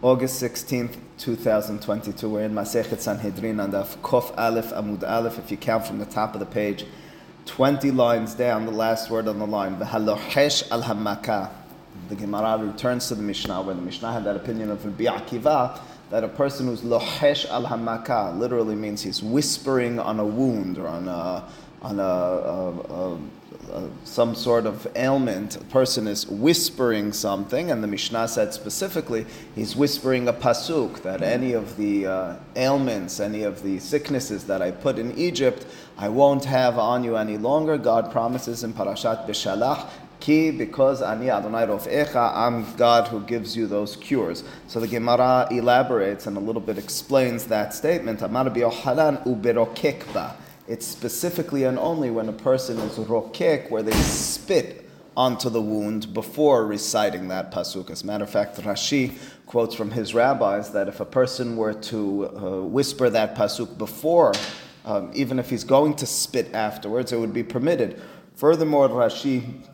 August 16th, 2022. We're in Masechet Sanhedrin and the Kof Aleph Amud Aleph. If you count from the top of the page, 20 lines down, the last word on the line, V'halohesh al hamaka. The Gemara returns to the Mishnah, where the Mishnah had that opinion of Rabbi Akiva, that a person who's lohesh al hamaka literally means he's whispering on a wound or on a, on a, a, a uh, some sort of ailment, a person is whispering something, and the Mishnah said specifically, he's whispering a pasuk that any of the uh, ailments, any of the sicknesses that I put in Egypt, I won't have on you any longer. God promises in Parashat Beshalach, Ki, because ani Adonai Rofecha, I'm God who gives you those cures. So the Gemara elaborates and a little bit explains that statement. Amar bi'ohanan uberokekba. It's specifically and only when a person is rokek, where they spit onto the wound before reciting that pasuk. As a matter of fact, Rashi quotes from his rabbis that if a person were to uh, whisper that pasuk before, um, even if he's going to spit afterwards, it would be permitted. Furthermore, Rashi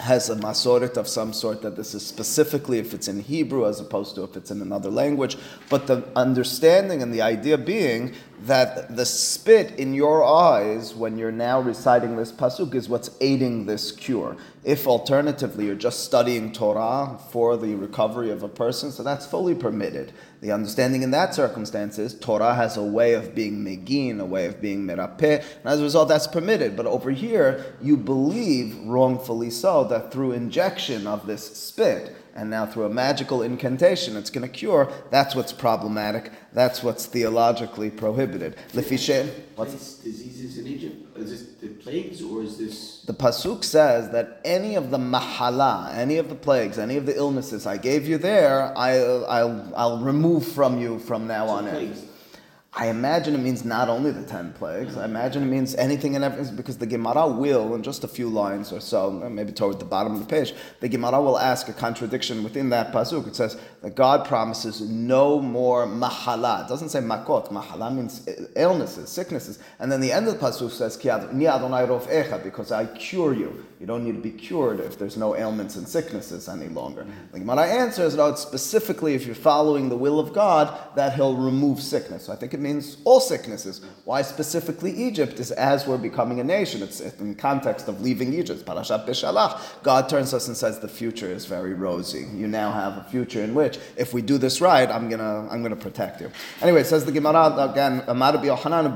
has a masoret of some sort that this is specifically if it's in Hebrew as opposed to if it's in another language. But the understanding and the idea being that the spit in your eyes when you're now reciting this pasuk is what's aiding this cure. If alternatively you're just studying Torah for the recovery of a person, so that's fully permitted. The understanding in that circumstance is Torah has a way of being megin, a way of being merapeh, and as a result that's permitted. But over here, you believe, wrongfully so, that through injection of this spit, and now through a magical incantation it's going to cure, that's what's problematic. That's what's theologically prohibited. Lefishe, what's diseases in Egypt? Is this the plagues or is this? The pasuk says that any of the mahala, any of the plagues, any of the illnesses I gave you there, I, will I'll, I'll remove from you from now on in. I imagine it means not only the ten plagues. I imagine it means anything and everything because the Gemara will, in just a few lines or so, maybe toward the bottom of the page, the Gemara will ask a contradiction within that pasuk. It says that God promises no more mahala. It doesn't say makot. Mahala means illnesses, sicknesses. And then the end of the pasuk says ni Adonai Rofecha, because I cure you. You don't need to be cured if there's no ailments and sicknesses any longer. The Gemara answers, no, it's specifically if you're following the will of God that He'll remove sickness. So I think it means all sicknesses. Why specifically Egypt is as we're becoming a nation. It's in context of leaving Egypt. Parashat Beshalach. God turns us and says the future is very rosy. You now have a future in which, if we do this right, I'm gonna I'm gonna protect you. Anyway, it says the Gemara again. Amar Yohanan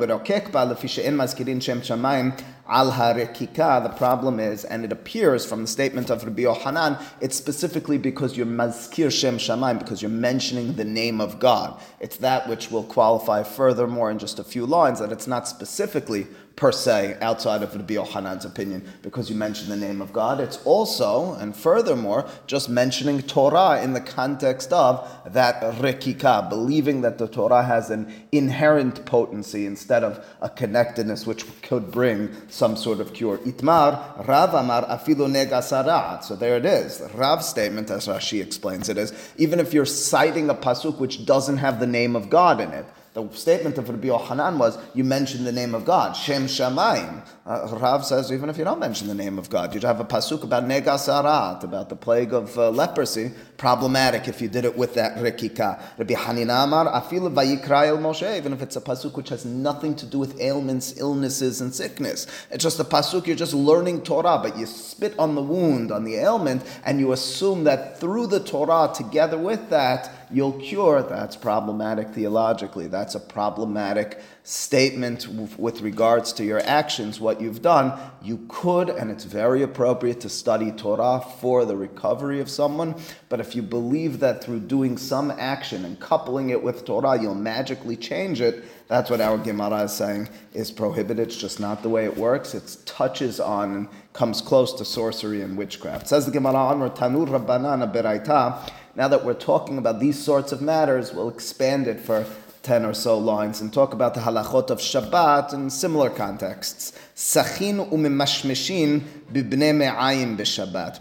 Shem Shamayim al harekika. The problem is, and it appears from the statement of Rabbi Yohanan, it's specifically because you're mazkir Shem Shamayim, because you're mentioning the name of God. It's that which will qualify furthermore in just a few lines that it's not specifically per se outside of Rabbi Yohanan's opinion because you mentioned the name of God. It's also, and furthermore, just mentioning Torah in the context of that rekika, believing that the Torah has an inherent potency instead of a connectedness which could bring some sort of cure. Itmar, Rav Amar afilu negasarat. So there it is. Rav's statement, as Rashi explains it, is even if you're citing a pasuk which doesn't have the name of God in it, the statement of Rabbi Yohanan was, you mentioned the name of God, Shem Shamayim. Uh, Rav says, even if you don't mention the name of God, you'd have a pasuk about Negasarat, about the plague of uh, leprosy, problematic if you did it with that Rekika. Rabbi Hanina Amar, Afil Vayikra El Moshe, even if it's a pasuk which has nothing to do with ailments, illnesses, and sickness. It's just a pasuk, you're just learning Torah, but you spit on the wound, on the ailment, and you assume that through the Torah, together with that, you'll cure, that's problematic theologically. That's a problematic statement with regards to your actions, what you've done. You could, and it's very appropriate to study Torah for the recovery of someone. But if you believe that through doing some action and coupling it with Torah, you'll magically change it, that's what our Gemara is saying is prohibited. It's just not the way it works. It touches on and comes close to sorcery and witchcraft. Says the Gemara Tanur Rabbanan Beraita now that we're talking about these sorts of matters, we'll expand it for 10 or so lines and talk about the halachot of Shabbat in similar contexts. Sachin umimashmeshin bibne me'ayim b'Shabbat.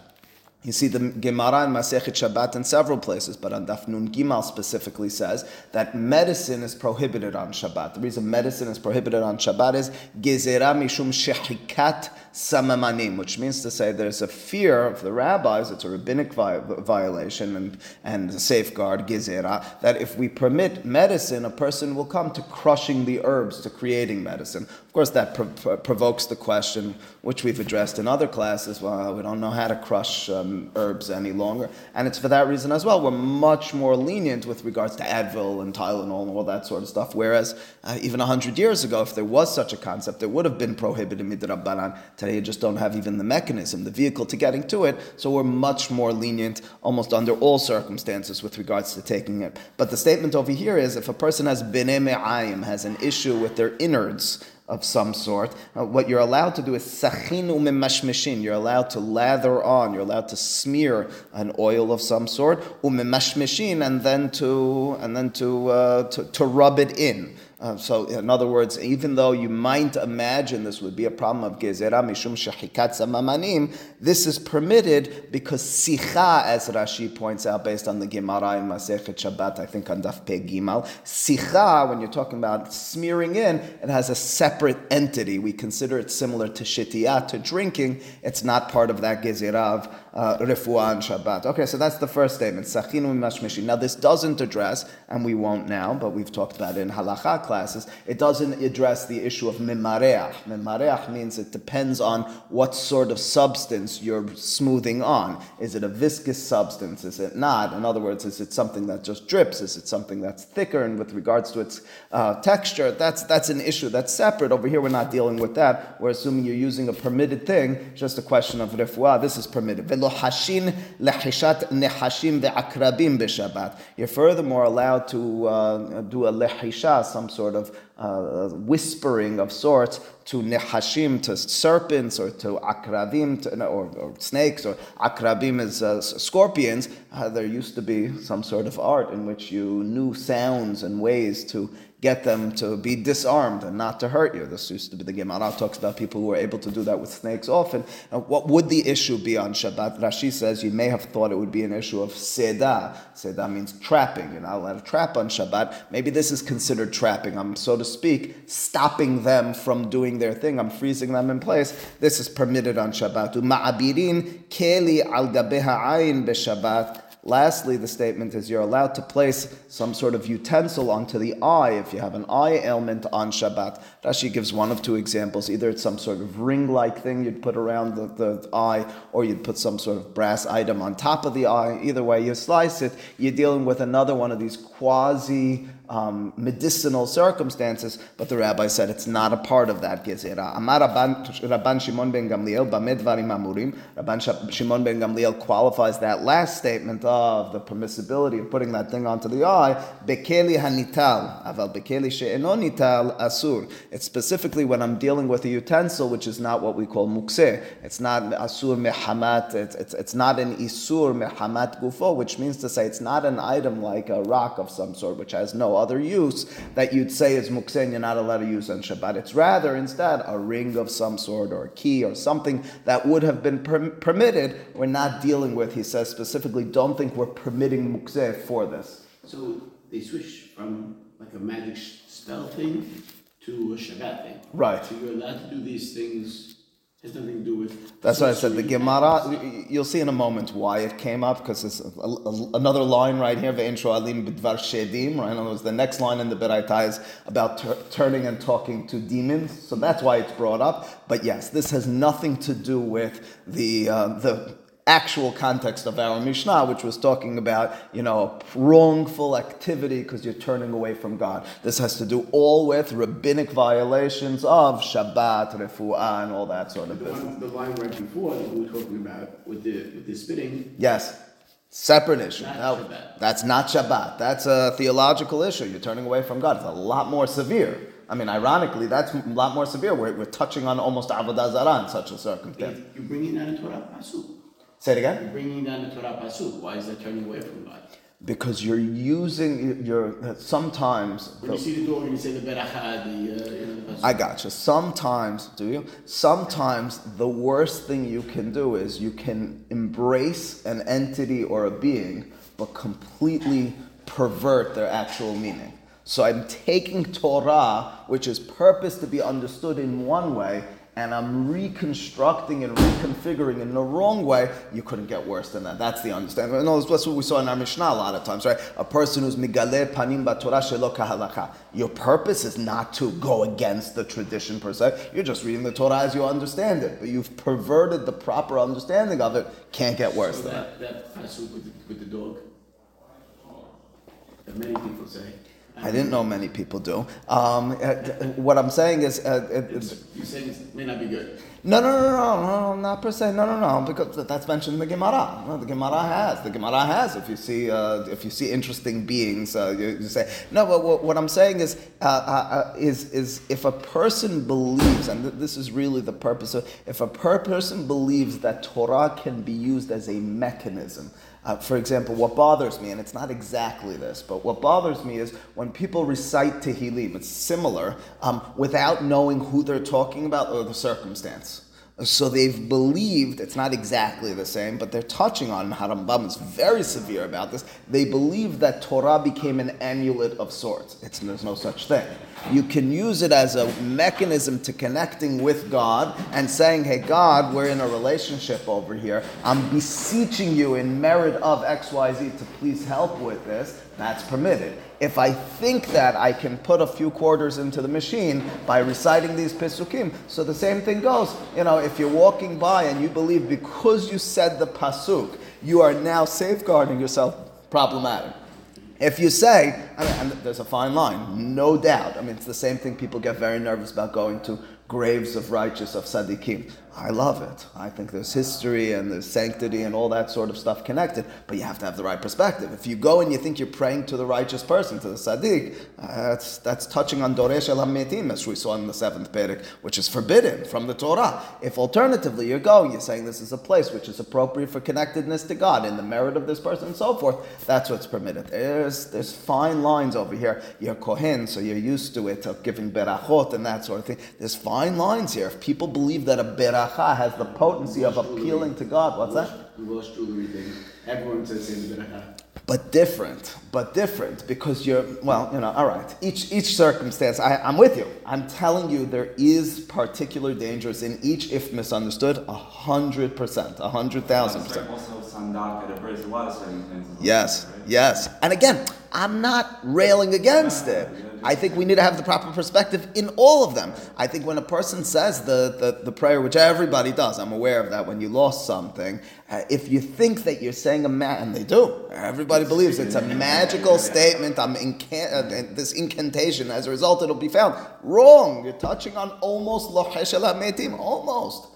You see the Gemara and Masechet Shabbat in several places, but on Daf Nun Gimal specifically says that medicine is prohibited on Shabbat. The reason medicine is prohibited on Shabbat is gezerah mishum shechikat samamanim, which means to say there's a fear of the rabbis, it's a rabbinic vi- violation and, and safeguard, gizera, that if we permit medicine, a person will come to crushing the herbs, to creating medicine. Of course, that pro- provokes the question, which we've addressed in other classes, well, we don't know how to crush um, herbs any longer. And it's for that reason as well, we're much more lenient with regards to Advil and Tylenol and all that sort of stuff. Whereas uh, even 100 years ago, if there was such a concept, it would have been prohibited midrabbanan. Today, you just don't have even the mechanism, the vehicle to getting to it. So we're much more lenient almost under all circumstances with regards to taking it. But the statement over here is if a person has bene has an issue with their innards, of some sort. Uh, what you're allowed to do is sachin umemashmishin. You're allowed to lather on. You're allowed to smear an oil of some sort umemashmishin, and then to and then to, uh, to to rub it in. Uh, so, in other words, even though you might imagine this would be a problem of gezerah mishum shahikat samamanim, this is permitted because sicha, as Rashi points out, based on the Gemara in Masechet Shabbat, I think on Daf Pe Gimal, sicha, when you're talking about smearing in, it has a separate entity. We consider it similar to shitiyah, to drinking. It's not part of that gezerah of refuah and Shabbat. Okay, so that's the first statement. Mashmishi. Now, this doesn't address, and we won't now, but we've talked about it in halacha classes. It doesn't address the issue of mimareach. Mimareach means it depends on what sort of substance you're smoothing on. Is it a viscous substance? Is it not? In other words, is it something that just drips? Is it something that's thicker? And with regards to its uh, texture, that's that's an issue that's separate. Over here, we're not dealing with that. We're assuming you're using a permitted thing. Just a question of refuah. This is permitted. Lohashin lehishat nehashim ve'akrabim b'Shabbat. You're furthermore allowed to uh, do a lehisha, some sort of uh, whispering of sorts to nehashim, to serpents, or to akrabim, to, or, or, snakes, or akrabim is uh, scorpions. Uh, there used to be some sort of art in which you knew sounds and ways to get them to be disarmed and not to hurt you. This used to be the Gemara talks about people who were able to do that with snakes often. Now, what would the issue be on Shabbat? Rashi says you may have thought it would be an issue of seda. Seda means trapping. You're not allowed to trap on Shabbat. Maybe this is considered trapping. I'm, so to speak, stopping them from doing their thing. I'm freezing them in place. This is permitted on Shabbat. Ma'abirin keli al gabeha ayin b'Shabbat. Lastly, the statement is you're allowed to place some sort of utensil onto the eye if you have an eye ailment on Shabbat. Rashi gives one of two examples. Either it's some sort of ring like thing you'd put around the, the eye, or you'd put some sort of brass item on top of the eye. Either way you slice it, you're dealing with another one of these quasi um, medicinal circumstances, but the rabbi said it's not a part of that gezerah. Amar Rabban Shimon ben Gamliel, b'medvarim amurim. Rabban Shimon ben Gamliel qualifies that last statement of the permissibility of putting that thing onto the eye. Bekeli hanital, aval bekeli she'eno nital asur. It's specifically when I'm dealing with a utensil, which is not what we call mukseh. It's not asur mehamat. It's, it's, it's not an isur mehamat gufo, which means to say it's not an item like a rock of some sort, which has no other use that you'd say is muksen, you're not allowed to use on Shabbat. It's rather instead a ring of some sort or a key or something that would have been per- permitted. We're not dealing with, he says specifically, don't think we're permitting mukse for this. So they switch from like a magic spell thing to a Shabbat thing. Right. So you're allowed to do these things has nothing to do with. That's why I said the Gemara. You'll see in a moment why it came up because there's a, a, another line right here. Ve'intro alim b'dvar shedim. Right, and it was the next line in the Beraita is about ter- turning and talking to demons. So that's why it's brought up. But yes, this has nothing to do with the uh, the actual context of our Mishnah, which was talking about, you know, wrongful activity because you're turning away from God. This has to do all with rabbinic violations of Shabbat, Refuah, and all that sort of the business. One, the line right before that we were talking about with the with the spitting. Yes. Separate issue. Now, that's not Shabbat. That's a theological issue. You're turning away from God. It's a lot more severe. I mean, ironically, that's a lot more severe. We're, we're touching on almost Avodah Zarah in such a circumstance. You're bringing a Torah pasuk. Say it again. You're bringing down the Torah pasuk. Why is that turning away from God? Because you're using, you're sometimes. When you see the door and you say the beracha, the, uh, the. I gotcha. Sometimes, do you? Sometimes the worst thing you can do is you can embrace an entity or a being, but completely pervert their actual meaning. So I'm taking Torah, which is purposed to be understood in one way, and I'm reconstructing and reconfiguring in the wrong way, you couldn't get worse than that. That's the understanding. No, that's what we saw in our Mishnah a lot of times, right? A person who's migale panim b'torah shelo kahalacha. Your purpose is not to go against the tradition per se. You're just reading the Torah as you understand it, but you've perverted the proper understanding of it. Can't get worse So than that. that, that with the, with the dog, that many people say. I didn't know many people do. Um, uh, what I'm saying is, uh, it, you're saying it may not be good. No, no, no, no, no, not per se. No, no, no, because that's mentioned in the Gemara. No, the Gemara has. The Gemara has. If you see, uh, if you see interesting beings, uh, you, you say no. But what, what I'm saying is, uh, uh, uh, is, is if a person believes, and th- this is really the purpose of, if a per- person believes that Torah can be used as a mechanism. Uh, for example, what bothers me, and it's not exactly this, but what bothers me is when people recite Tehillim, it's similar, um, without knowing who they're talking about or the circumstance. So they've believed, it's not exactly the same, but they're touching on, Harambam is very severe about this, they believe that Torah became an amulet of sorts. It's, there's no such thing. You can use it as a mechanism to connecting with God and saying, hey, God, we're in a relationship over here. I'm beseeching you in merit of XYZ to please help with this. That's permitted. If I think that I can put a few quarters into the machine by reciting these pisukim, so the same thing goes. You know, if you're walking by and you believe because you said the pasuk, you are now safeguarding yourself, problematic. If you say, I mean, and there's a fine line, no doubt. I mean, it's the same thing people get very nervous about going to graves of righteous, of tzaddikim. I love it. I think there's history and there's sanctity and all that sort of stuff connected, but you have to have the right perspective. If you go and you think you're praying to the righteous person, to the tzaddik, uh, that's, that's touching on Doresh HaMetim, as we saw in the seventh Perek, which is forbidden from the Torah. If alternatively you're going, you're saying this is a place which is appropriate for connectedness to God, in the merit of this person and so forth, that's what's permitted. There's, there's fine lines over here. You're Kohen, so you're used to it, of giving berachot and that sort of thing. There's fine lines here. If people believe that a beracha has the potency of appealing to God, what's that? Everyone says in beracha. But different, but different, because you're, well, you know, all right. Each, each circumstance, I, I'm with you. I'm telling you there is particular dangers in each if misunderstood, a hundred percent, a hundred thousand percent. Also, sandak at a bris was certain things. as well, Yes, yes. And again, I'm not railing against it. I think we need to have the proper perspective in all of them. I think when a person says the, the, the prayer, which everybody does, I'm aware of that when you lost something, uh, if you think that you're saying a ma and they do, everybody believes it's a magical statement, I'm incan- uh, this incantation, as a result it'll be found. Wrong. You're touching on almost almost.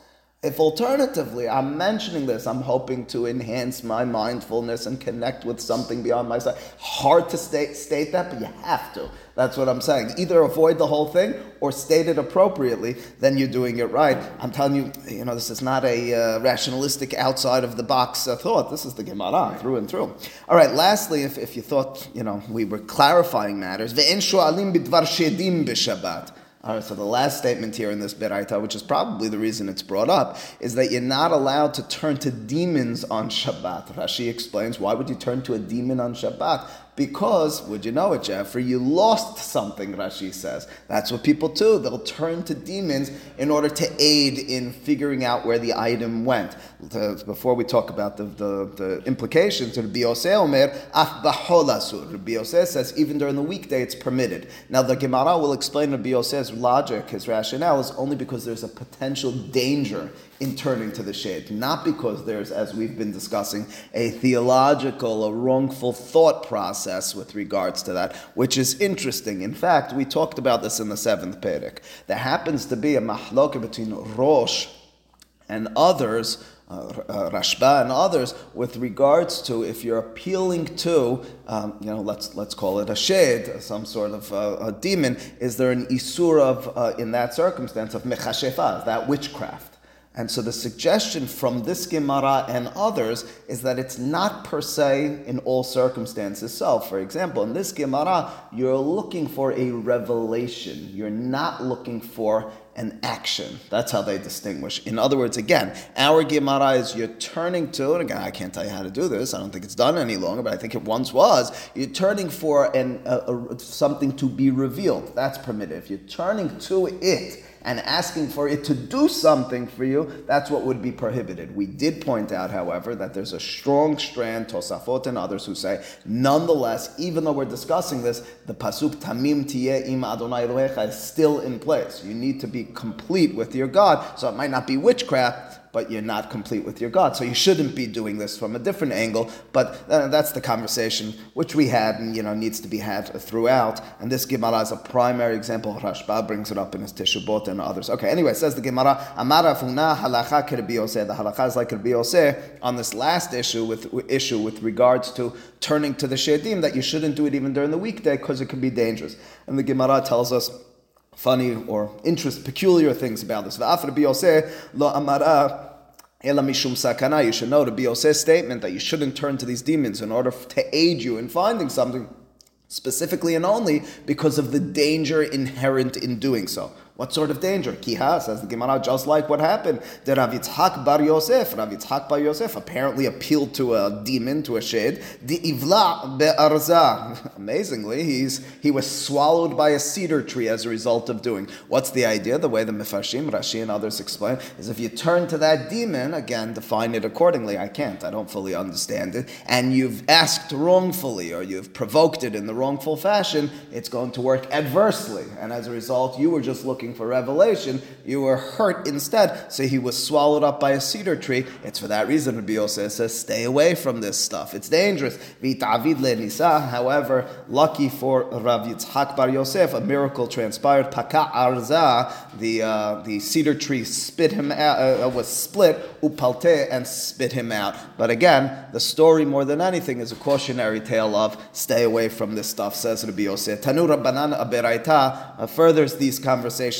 If alternatively, I'm mentioning this, I'm hoping to enhance my mindfulness and connect with something beyond myself. Hard to state, state that, but you have to. That's what I'm saying. Either avoid the whole thing or state it appropriately, then you're doing it right. I'm telling you, you know, this is not a uh, rationalistic outside of the box uh, thought. This is the Gemara through and through. All right, lastly, if, if you thought, you know, we were clarifying matters, ve'en sho'alim bidvar shedim b'shabbat. All right, so the last statement here in this beraita, which is probably the reason it's brought up, is that you're not allowed to turn to demons on Shabbat. Rashi explains why would you turn to a demon on Shabbat? Because, would you know it, Jeffrey? You lost something, Rashi says. That's what people do. They'll turn to demons in order to aid in figuring out where the item went. Before we talk about the, the, the implications, Rabbi Yosef Omer, Af b'chol asur. Rabbi Yosef says even during the weekday it's permitted. Now the Gemara will explain Rabbi Yosef's logic, his rationale, is only because there's a potential danger in turning to the shade, not because there's, as we've been discussing, a theological, a wrongful thought process with regards to that, which is interesting. In fact, we talked about this in the seventh Perek. There happens to be a mahloka between Rosh and others, uh, uh, Rashba and others, with regards to if you're appealing to, um, you know, let's let's call it a shade, some sort of uh, a demon, is there an isur of uh, in that circumstance of mechashefa, that witchcraft? And so the suggestion from this Gemara and others is that it's not per se in all circumstances so. For example, in this Gemara, you're looking for a revelation. You're not looking for an action. That's how they distinguish. In other words, again, our Gemara is you're turning to, and again, I can't tell you how to do this. I don't think it's done any longer, but I think it once was. You're turning for an, a, a, something to be revealed. That's permitted. If you're turning to it, and asking for it to do something for you, that's what would be prohibited. We did point out, however, that there's a strong strand, Tosafot and others, who say, nonetheless, even though we're discussing this, the pasuk Tamim Tiye Im Adonai Elohecha is still in place. You need to be complete with your God, so it might not be witchcraft but you're not complete with your God. So you shouldn't be doing this from a different angle. But uh, that's the conversation which we had and you know needs to be had throughout. And this Gemara is a primary example. Rashba brings it up in his Teshubot and others. Okay, anyway, says the Gemara, Amara Funa halacha The halacha is like Kirbi on this last issue with issue with regards to turning to the Shedim that you shouldn't do it even during the weekday because it can be dangerous. And the Gemara tells us funny or interest, peculiar things about this. lo amara Ela mishum sakana. You should know the Bioseh's statement that you shouldn't turn to these demons in order to aid you in finding something, specifically and only because of the danger inherent in doing so. What sort of danger? Kiha, says the Gemara, just like what happened. The Rav Yitzhak bar Yosef, Rav Yitzhak bar Yosef apparently appealed to a demon, to a shade. The Ivla be'arza. Amazingly, he's, he was swallowed by a cedar tree as a result of doing. What's the idea? The way the Mefarshim, Rashi, and others explain is if you turn to that demon, again, define it accordingly. I can't, I don't fully understand it. And you've asked wrongfully or you've provoked it in the wrongful fashion, it's going to work adversely. And as a result, you were just looking looking for revelation, you were hurt instead. So he was swallowed up by a cedar tree. It's for that reason Rabbi Yosef says, stay away from this stuff. It's dangerous. However, lucky for Rav Yitzhak Bar Yosef, a miracle transpired. Paka arza, the uh, the cedar tree spit him out, uh, uh, was split, upalte, and spit him out. But again, the story more than anything is a cautionary tale of stay away from this stuff, says Rabbi Yosef. Tanura Banan Aberaita uh, furthers these conversations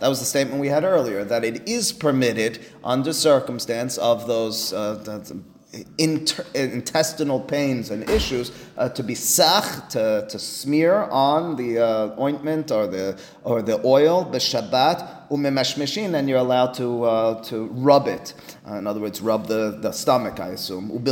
that was the statement we had earlier, that it is permitted under circumstance of those uh, inter- intestinal pains and issues uh, to be sach, to, to smear on the uh, ointment or the, or the oil, the Shabbat, umemashmeshin, and you're allowed to, uh, to rub it. Uh, in other words, rub the, the stomach, I assume. However,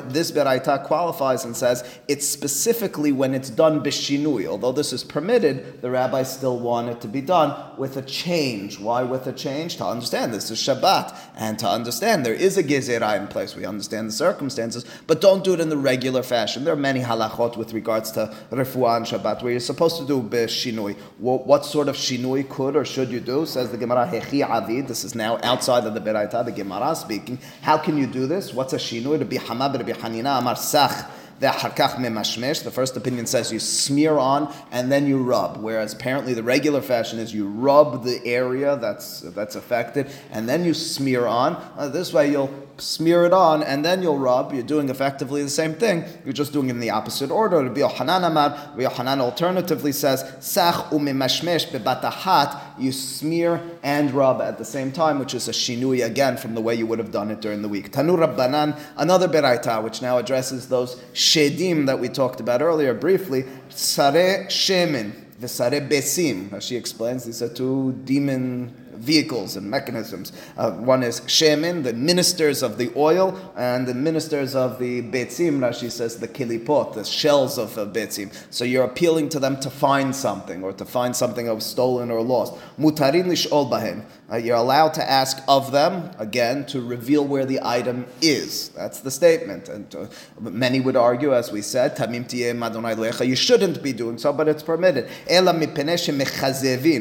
this beraita qualifies and says it's specifically when it's done bishinui. Although this is permitted, the rabbis still want it to be done with a change. Why with a change? To understand this is Shabbat, and to understand there is a gezerah in place. We understand the circumstances, but don't do it in the regular fashion. There are many halachot with regards to refuah and Shabbat where you're supposed to do bishinui. What, what sort of shinui could or should you do? Says the Gemara, Hechi Avid. This is now outside of the Beraita, the Gemara speaking. How can you do this? What's a shinui? Hamab, to be Hanina, Amar Sach. The first opinion says you smear on and then you rub, whereas apparently the regular fashion is you rub the area that's that's affected and then you smear on. Uh, this way you'll smear it on, and then you'll rub. You're doing effectively the same thing. You're just doing it in the opposite order. Rabbi Yohanan Amar, Rabbi Yohanan alternatively says, Sach umimashmesh bebatahat, you smear and rub at the same time, which is a shinui again from the way you would have done it during the week. Tanur Rabbanan, another beraita, which now addresses those shedim that we talked about earlier briefly, sare shemin, the sare besim. As she explains, these are two demon vehicles and mechanisms. Uh, one is shemin, the ministers of the oil, and the ministers of the betzim, Rashi says, the kilipot, the shells of the betzim. So you're appealing to them to find something, or to find something that was stolen or lost. Mutarin lish'ol bahem. Uh, you're allowed to ask of them, again, to reveal where the item is. That's the statement. And uh, many would argue, as we said, you shouldn't be doing so, but it's permitted.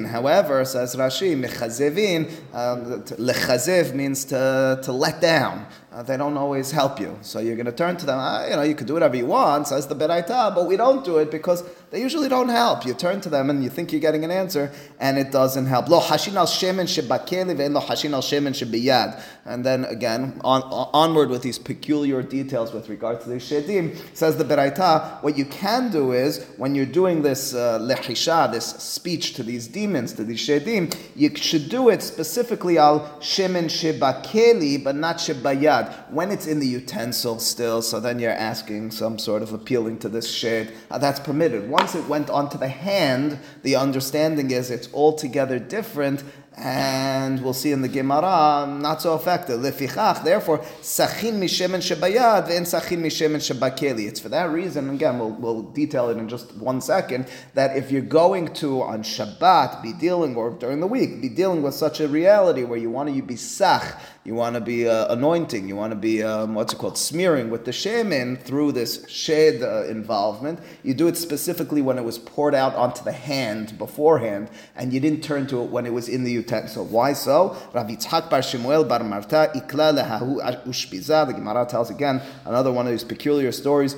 However, says Rashi, mechazevin, um, means to, to let down uh, they don't always help you. So you're going to turn to them. Uh, you know, you can do whatever you want, says the Beraita, but we don't do it because they usually don't help. You turn to them and you think you're getting an answer, and it doesn't help. Lo hashin al shemen lo hashin al shemen And then again, on, onward with these peculiar details with regard to the shedim, says the Beraita, what you can do is when you're doing this uh, this speech to these demons, to these shedim, you should do it specifically al shemen shebakeli, but not shebayad. When it's in the utensil still, so then you're asking some sort of appealing to this shade. Uh, that's permitted. Once it went onto the hand, the understanding is it's altogether different and we'll see in the Gemara, not so effective. Therefore, sachin mishemen shebayad and sachin mishemen shebakeli. It's for that reason, again, we'll, we'll detail it in just one second, that if you're going to, on Shabbat, be dealing, or during the week, be dealing with such a reality where you want to be sach, you want to be uh, anointing, you want to be, um, what's it called, smearing with the shemen through this shed uh, involvement, you do it specifically when it was poured out onto the hand beforehand, and you didn't turn to it when it was in the utensil. Why so? Rav Yitzhak bar Shemuel bar Marta ikla lehahu ushpiza. The Gemara tells again another one of these peculiar stories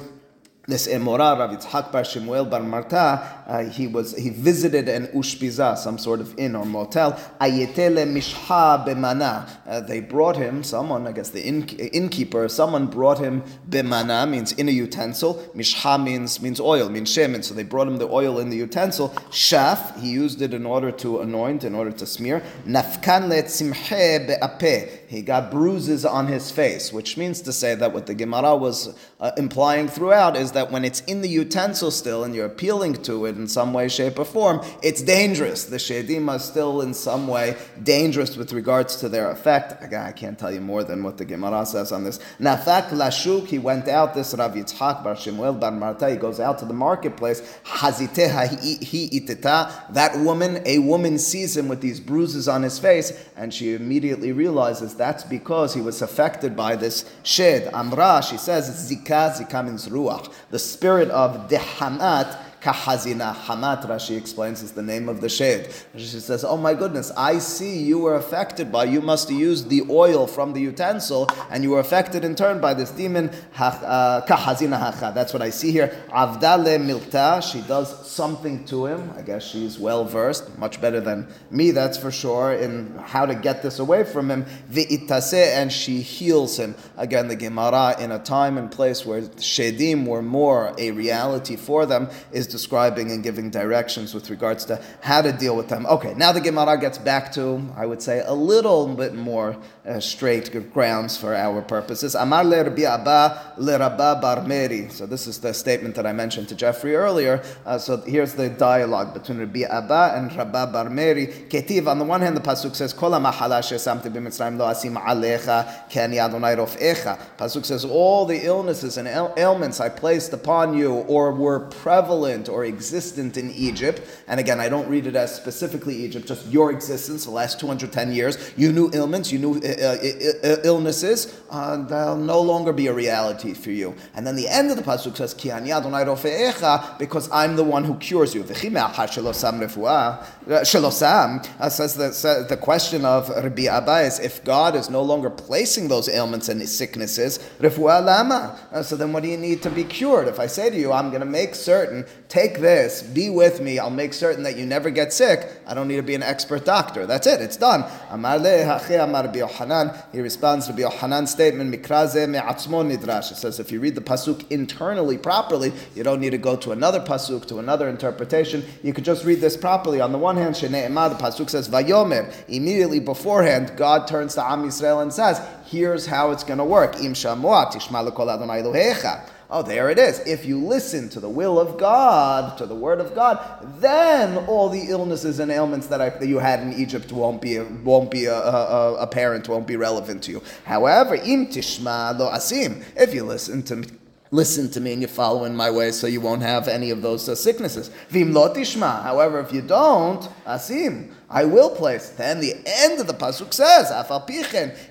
this Emora, Rav Yitzhak bar Shemuel bar Marta, uh, he was he visited an ushpiza, some sort of inn or motel. Ayetele mishha bemana. Uh, they brought him someone, I guess the inn, innkeeper, someone brought him bemana means in a utensil. Mishha means means oil, means shemen. So they brought him the oil in the utensil. Shaf, he used it in order to anoint, in order to smear. Nafkan letzimhe be'apeh. He got bruises on his face, which means to say that what the Gemara was uh, implying throughout is that when it's in the utensil still and you're appealing to it in some way, shape, or form, it's dangerous. The shedim are still in some way dangerous with regards to their effect. Again, I can't tell you more than what the Gemara says on this. Nafak lashuk, he went out, this Rav Yitzhak bar Shemuel bar Marta, he goes out to the marketplace. Haziteha he itita, that woman, a woman sees him with these bruises on his face, and she immediately realizes that's because he was affected by this shed. Amra, she says, zika, zika ruach the spirit of dehanat Kahazina Hamat, Rashi explains, is the name of the shade. She says, Oh my goodness, I see you were affected by, you must use the oil from the utensil, and you were affected in turn by this demon, uh, Kahazina Hacha. That's what I see here. Avdale Milta, she does something to him. I guess she's well versed, much better than me, that's for sure, in how to get this away from him. Vi'itase, and she heals him. Again, the Gemara, in a time and place where Shedim were more a reality for them, is describing and giving directions with regards to how to deal with them. Okay, now the Gemara gets back to, I would say, a little bit more uh, straight grounds for our purposes. Amar le Rabbi Abba le Rabba bar Meri. So this is the statement that I mentioned to Jeffrey earlier. Uh, so here's the dialogue between Rabbi Abba and Rabba bar Meri. Ketiv, on the one hand, the pasuk says, "Kol mahala lo asim alecha ken yadonai rofecha." Pasuk says, "All the illnesses and ailments I placed upon you, or were prevalent." Or existent in Egypt, and again, I don't read it as specifically Egypt, just your existence, the last 210 years, you knew ailments, you knew uh, uh, uh, illnesses, uh, they'll no longer be a reality for you. And then the end of the pasuk says, Ki because I'm the one who cures you. Uh, says that the question of Rabbi Abba is if God is no longer placing those ailments and sicknesses. Uh, so then what do you need to be cured? If I say to you, I'm going to make certain, take this, be with me, I'll make certain that you never get sick, I don't need to be an expert doctor. That's it, it's done. He responds to Rabbi Yohanan's statement, It says if you read the pasuk internally properly, you don't need to go to another pasuk, to another interpretation. You could just read this properly. On the one hand, the Pasuk says, Vayomer. Immediately beforehand, God turns to Am Yisrael and says, here's how it's going to work. Oh, there it is. If you listen to the will of God, to the word of God, then all the illnesses and ailments that, I, that you had in Egypt won't be won't be uh, uh, apparent, won't be relevant to you. However, im tishma lo asim. If you listen to listen to me and you follow in my way so you won't have any of those uh, sicknesses. Vim lotishma. However, if you don't, asim, I will place. Then the end of the pasuk says,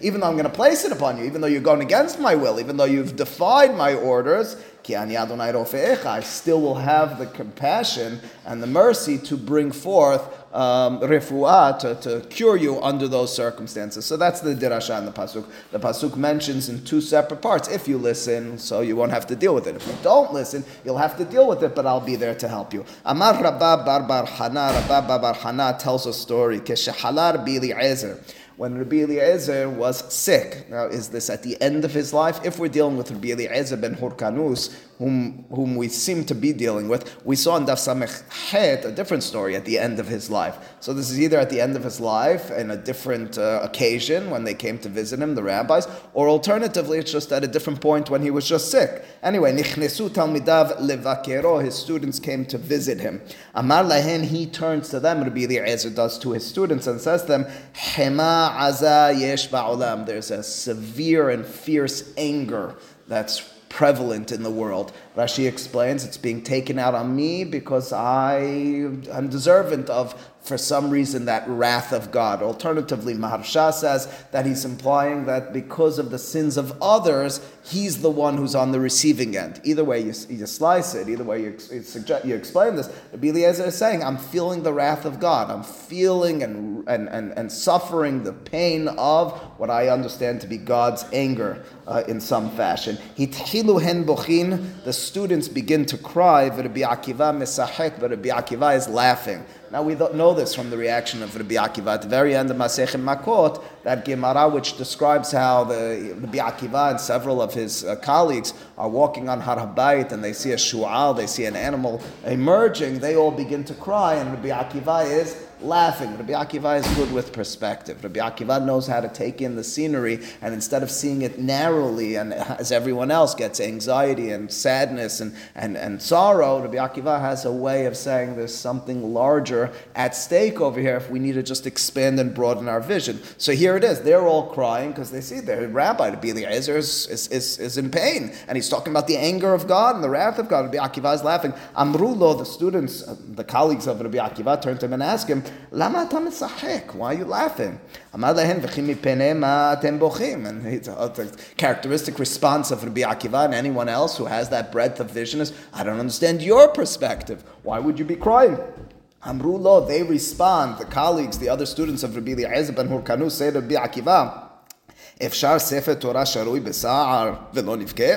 even though I'm going to place it upon you, even though you're going against my will, even though you've defied my orders, I still will have the compassion and the mercy to bring forth um, refuah, to, to cure you under those circumstances. So that's the dirasha in the pasuk. The pasuk mentions in two separate parts. If you listen, so you won't have to deal with it. If you don't listen, you'll have to deal with it, but I'll be there to help you. Amar Rabba Bar Hana, Rabba Bar Hana tells a story. Keshechala Rabbi Eliezer when Rabbi Eliezer was sick. Now, is this at the end of his life? If we're dealing with Rabbi Eliezer ben Hurkanus, whom, whom we seem to be dealing with, we saw in Daf Samech Het a different story at the end of his life. So this is either at the end of his life in a different uh, occasion when they came to visit him, the rabbis, or alternatively, it's just at a different point when he was just sick. Anyway, Nichnesu Talmidav Levakero, his students came to visit him. Amar Lahen, he turns to them, Rabbi Eliezer does to his students, and says to them, Hema Aza Yesh Ba'olam. There's a severe and fierce anger that's prevalent in the world. Rashi explains it's being taken out on me because I am deserving of for some reason that wrath of God. Alternatively, Maharsha says that he's implying that because of the sins of others, he's the one who's on the receiving end. Either way you, you slice it, either way you, you, suggest, you explain this, Rabbi is saying, I'm feeling the wrath of God. I'm feeling and, and, and, and suffering the pain of what I understand to be God's anger uh, in some fashion. The students begin to cry, Rabbi Akiva but Akiva is laughing. Now we know this from the reaction of Rabbi Akiva at the very end of Masechet Makot, that Gemara which describes how the Rabbi Akiva and several of his uh, colleagues are walking on Har HaBayit and they see a shu'al, they see an animal emerging, they all begin to cry, and Rabbi Akiva is laughing. Rabbi Akiva is good with perspective. Rabbi Akiva knows how to take in the scenery, and instead of seeing it narrowly and as everyone else gets anxiety and sadness and, and, and sorrow, Rabbi Akiva has a way of saying there's something larger at stake over here if we need to just expand and broaden our vision. So here it is. They're all crying because they see their rabbi, the Eliezer, is, is, is, is in pain, and he's talking about the anger of God and the wrath of God. Rabbi Akiva is laughing. Amrulo, the students, uh, the colleagues of Rabbi Akiva, turn to him and ask him, למה אתה משחק? Why are you laughing? אמר להם, וכי מפני מה אתם בוכים? And it's a, characteristic response of Rabbi Akiva and anyone else who has that breadth of vision is, I don't understand your perspective. Why would you be crying? Amru lo, they respond, the colleagues, the other students of Rabbi Eliezer ben Hurkanu say to Rabbi Akiva, אפשר ספר תורה שרוי בסער ולא נבכה?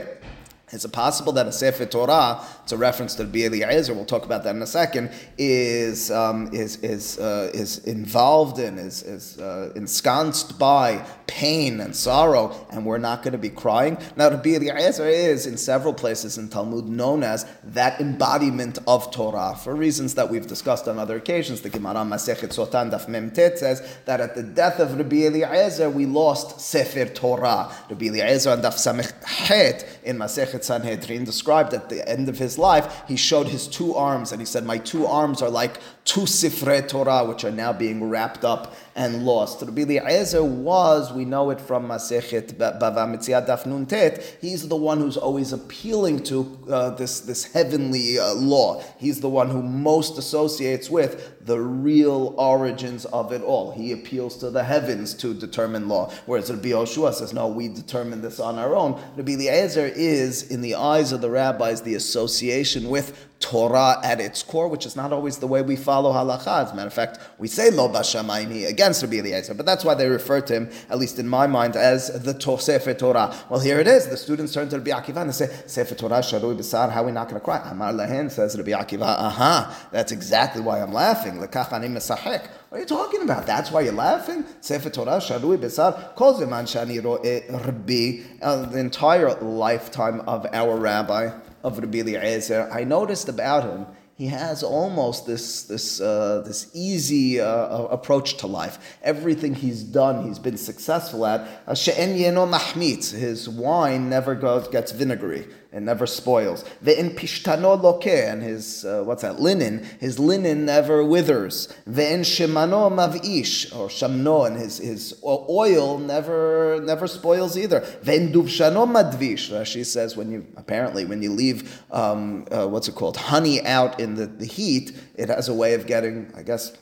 Is it possible that a Sefer Torah, it's a reference to Rabbi Eliezer, we'll talk about that in a second, is, um, is, is, uh, is involved in, is, is uh, ensconced by pain and sorrow, and we're not going to be crying? Now, Rabbi Eliezer is, in several places in Talmud, known as that embodiment of Torah, for reasons that we've discussed on other occasions. The Gemara Masechet Sotah Daf Memtet says that at the death of Rabbi Eliezer, we lost Sefer Torah. Rabbi Eliezer and Daf Samech Het in Masechet Sanhedrin described at the end of his life, he showed his two arms and he said, My two arms are like two Sifrei Torah, which are now being wrapped up and lost. Rabbi Eliezer was, we know it from Masechet Bava Metzia Daf Nuntet, he's the one who's always appealing to uh, this, this heavenly uh, law. He's the one who most associates with the real origins of it all. He appeals to the heavens to determine law, whereas Rabbi Yehoshua says, no, we determine this on our own. Rabbi Eliezer is, in the eyes of the rabbis, the association with Torah at its core, which is not always the way we follow halacha. As a matter of fact, we say lo bashamayim against Rabbi Eliezer, but that's why they refer to him, at least in my mind, as the Sefer Torah. Well, here it is. The students turn to Rabbi Akiva and they say, Sefer Torah sharui b'sar, how are we not going to cry? Amar lehen, says Rabbi Akiva, aha, that's exactly why I'm laughing. Lekach ani mesachek. What are you talking about? That's why you're laughing? Sefer Torah sharui b'sar, kol zeman shani ro'e rabbi, uh, the entire lifetime of our rabbi, of Rabbi Eliezer, I noticed about him, he has almost this, this, uh, this easy uh, approach to life. Everything he's done, he's been successful at. Mahmitz, his wine never goes, gets vinegary. It never spoils. Ve'in pishtano loke, and his, uh, what's that, linen, his linen never withers. Ve'in shemano mavish, or shamno, and his, his oil never, never spoils either. Ve'in duvshano madvish, Rashi says, when you, apparently, when you leave, um, uh, what's it called, honey out in the, the heat, it has a way of getting, I guess,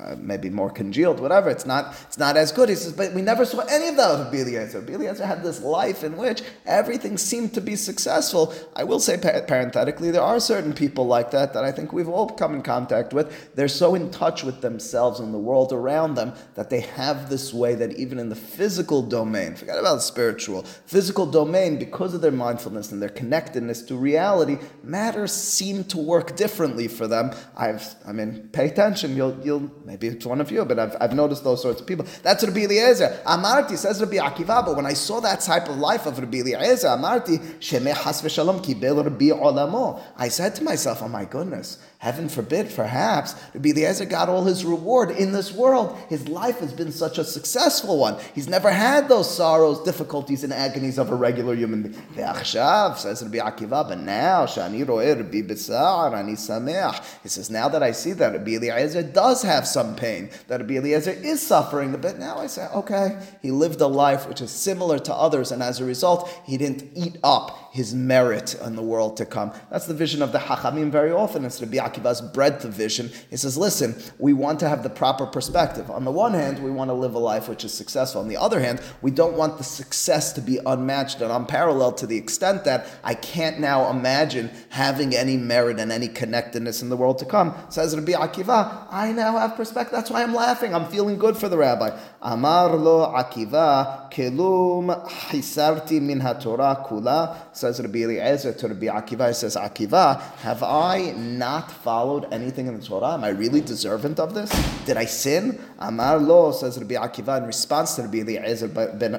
uh, maybe more congealed, whatever. It's not, it's not as good. He says, but we never saw any of that with Eliezer. Eliezer had this life in which everything seemed to be successful. I will say parenthetically, there are certain people like that that I think we've all come in contact with. They're so in touch with themselves and the world around them that they have this way that even in the physical domain, forget about spiritual, physical domain, because of their mindfulness and their connectedness to reality, matters seem to work differently for them. I've, I mean, pay attention. You'll, you'll Maybe it's one of you, but I've, I've noticed those sorts of people. That's Rabbi Eliezer. Amarti says Rabbi Akiva, but when I saw that type of life of Rabbi Eliezer, Amarti, Shemeh Has v'Shalom kibel Rabbi Olamo. I said to myself, oh my goodness, Heaven forbid, perhaps, Rabbi Eliezer got all his reward in this world. His life has been such a successful one. He's never had those sorrows, difficulties, and agonies of a regular human being. Says Rabbi Akiva, but now, shani sameach. He says, now that I see that Rabbi Eliezer does have some pain, that Rabbi Eliezer is suffering a bit, now I say, okay, he lived a life which is similar to others, and as a result, he didn't eat up his merit in the world to come. That's the vision of the Hachamim very often. It's Rabbi Akiva's breadth of vision. He says, listen, we want to have the proper perspective. On the one hand, we want to live a life which is successful. On the other hand, we don't want the success to be unmatched and unparalleled to the extent that I can't now imagine having any merit and any connectedness in the world to come. Says Rabbi Akiva, I now have perspective. That's why I'm laughing. I'm feeling good for the rabbi. Amar lo Akiva, kelum hisarti min haTorah kula says Rabbi Eliezer to Rabbi Akiva, he says, Akiva, have I not followed anything in the Torah? Am I really deserving of this? Did I sin? Amar lo, says Rabbi Akiva, in response to Rabbi Eliezer, ben,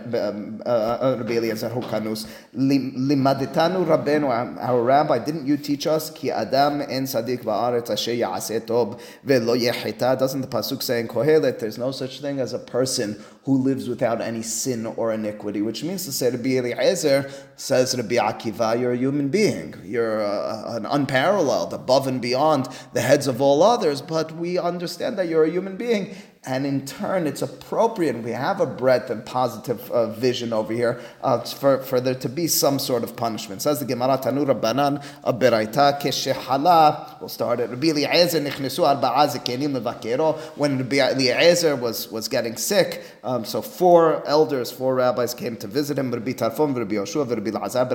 uh, uh, Rabbi Eliezer Hukanus, limadetanu Rabbeinu, our rabbi, didn't you teach us, ki adam en sadik ba'aretz asher ya'aseh tob ve'lo yechita? Doesn't the Pasuk say in Kohelet, there's no such thing as a person who lives without any sin or iniquity, which means to say Rabbi Eliezer says Rabbi Akiva, you're a human being. You're a, an unparalleled, above and beyond the heads of all others, but we understand that you're a human being and in turn, it's appropriate. We have a breadth and positive uh, vision over here uh, for, for there to be some sort of punishment. Says the Gemara Tanu Rabbanan Abiraita Keshechala. We'll start at Rabbi Eliezer Nichnesu Arba'a Zekenim Levakero. When Rabbi Eliezer was, was getting sick, um, so four elders, four rabbis came to visit him. Rabbi Tarfon, Rabbi Yehoshua, Rabbi Lazar,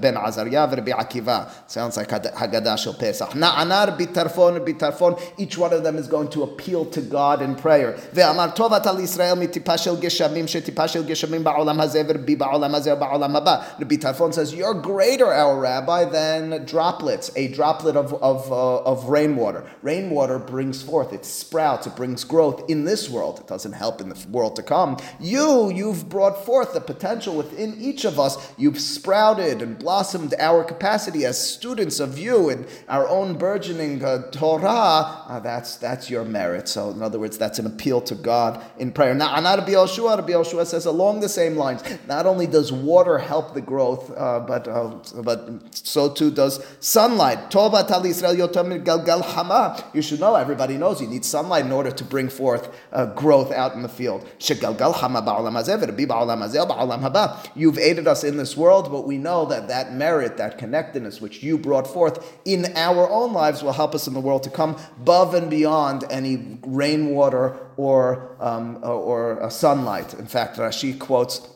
Ben Azariah, Rabbi Akiva. Sounds like Haggadah Shel Pesach. Na'ana Rabbi Tarfon, Rabbi Tarfon. Each one of them is going to appeal to God in prayer prayer. ואמר טוב אתה לישראל מטיפה של גשמים, שטיפה של גשמים בעולם הזה ורבי בעולם הזה ובעולם הבא. Rabbi Tarfon says, you're greater, our rabbi, than droplets, a droplet of, of, uh, of rainwater. Rainwater brings forth, it sprouts, it brings growth in this world. It doesn't help in the world to come. You, you've brought forth the potential within each of us. You've sprouted and blossomed our capacity as students of you and our own burgeoning uh, Torah. Uh, that's, that's your merit. So, in other words, that's an appeal to God in prayer. Now, Rabbi Yehoshua, Rabbi says along the same lines, not only does water help the growth, uh, but, uh, but so too does sunlight. You should know, everybody knows you need sunlight in order to bring forth uh, growth out in the field. You've aided us in this world, but we know that that merit, that connectedness which you brought forth in our own lives will help us in the world to come above and beyond any rainwater or, um, or, sunlight. In fact, Rashi quotes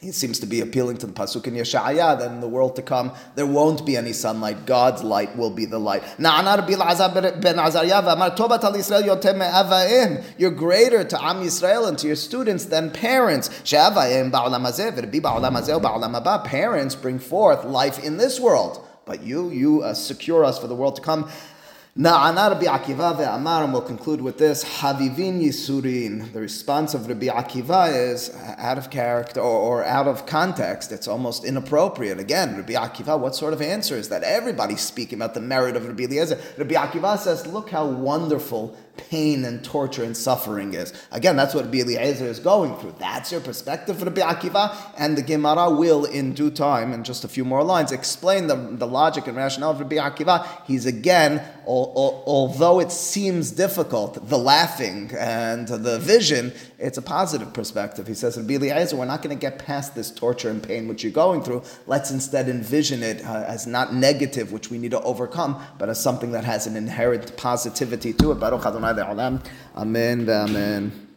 he seems to be appealing to the pasuk in Yeshaya that in the world to come there won't be any sunlight. God's light will be the light. You're greater to Am Yisrael and to your students than parents. Parents bring forth life in this world, but you you uh, secure us for the world to come. Na'ana Rabbi Akiva ve'amar, and we'll conclude with this, Havivin Yisurin. The response of Rabbi Akiva is out of character or, or, out of context. It's almost inappropriate. Again, Rabbi Akiva, what sort of answer is that? Everybody's speaking about the merit of Rabbi Eliezer. Rabbi Akiva says, look how wonderful pain and torture and suffering is. Again, that's what Rabbi Eliezer is going through. That's your perspective for Rabbi Akiva, and the Gemara will, in due time, in just a few more lines, explain the, the logic and rationale of Rabbi Akiva. He's again, al- al- although it seems difficult, the laughing and the vision, it's a positive perspective. He says, Rabbi Eliezer, we're not going to get past this torture and pain which you're going through. Let's instead envision it uh, as not negative, which we need to overcome, but as something that has an inherent positivity to it. Baruch Adonai Amen, amen.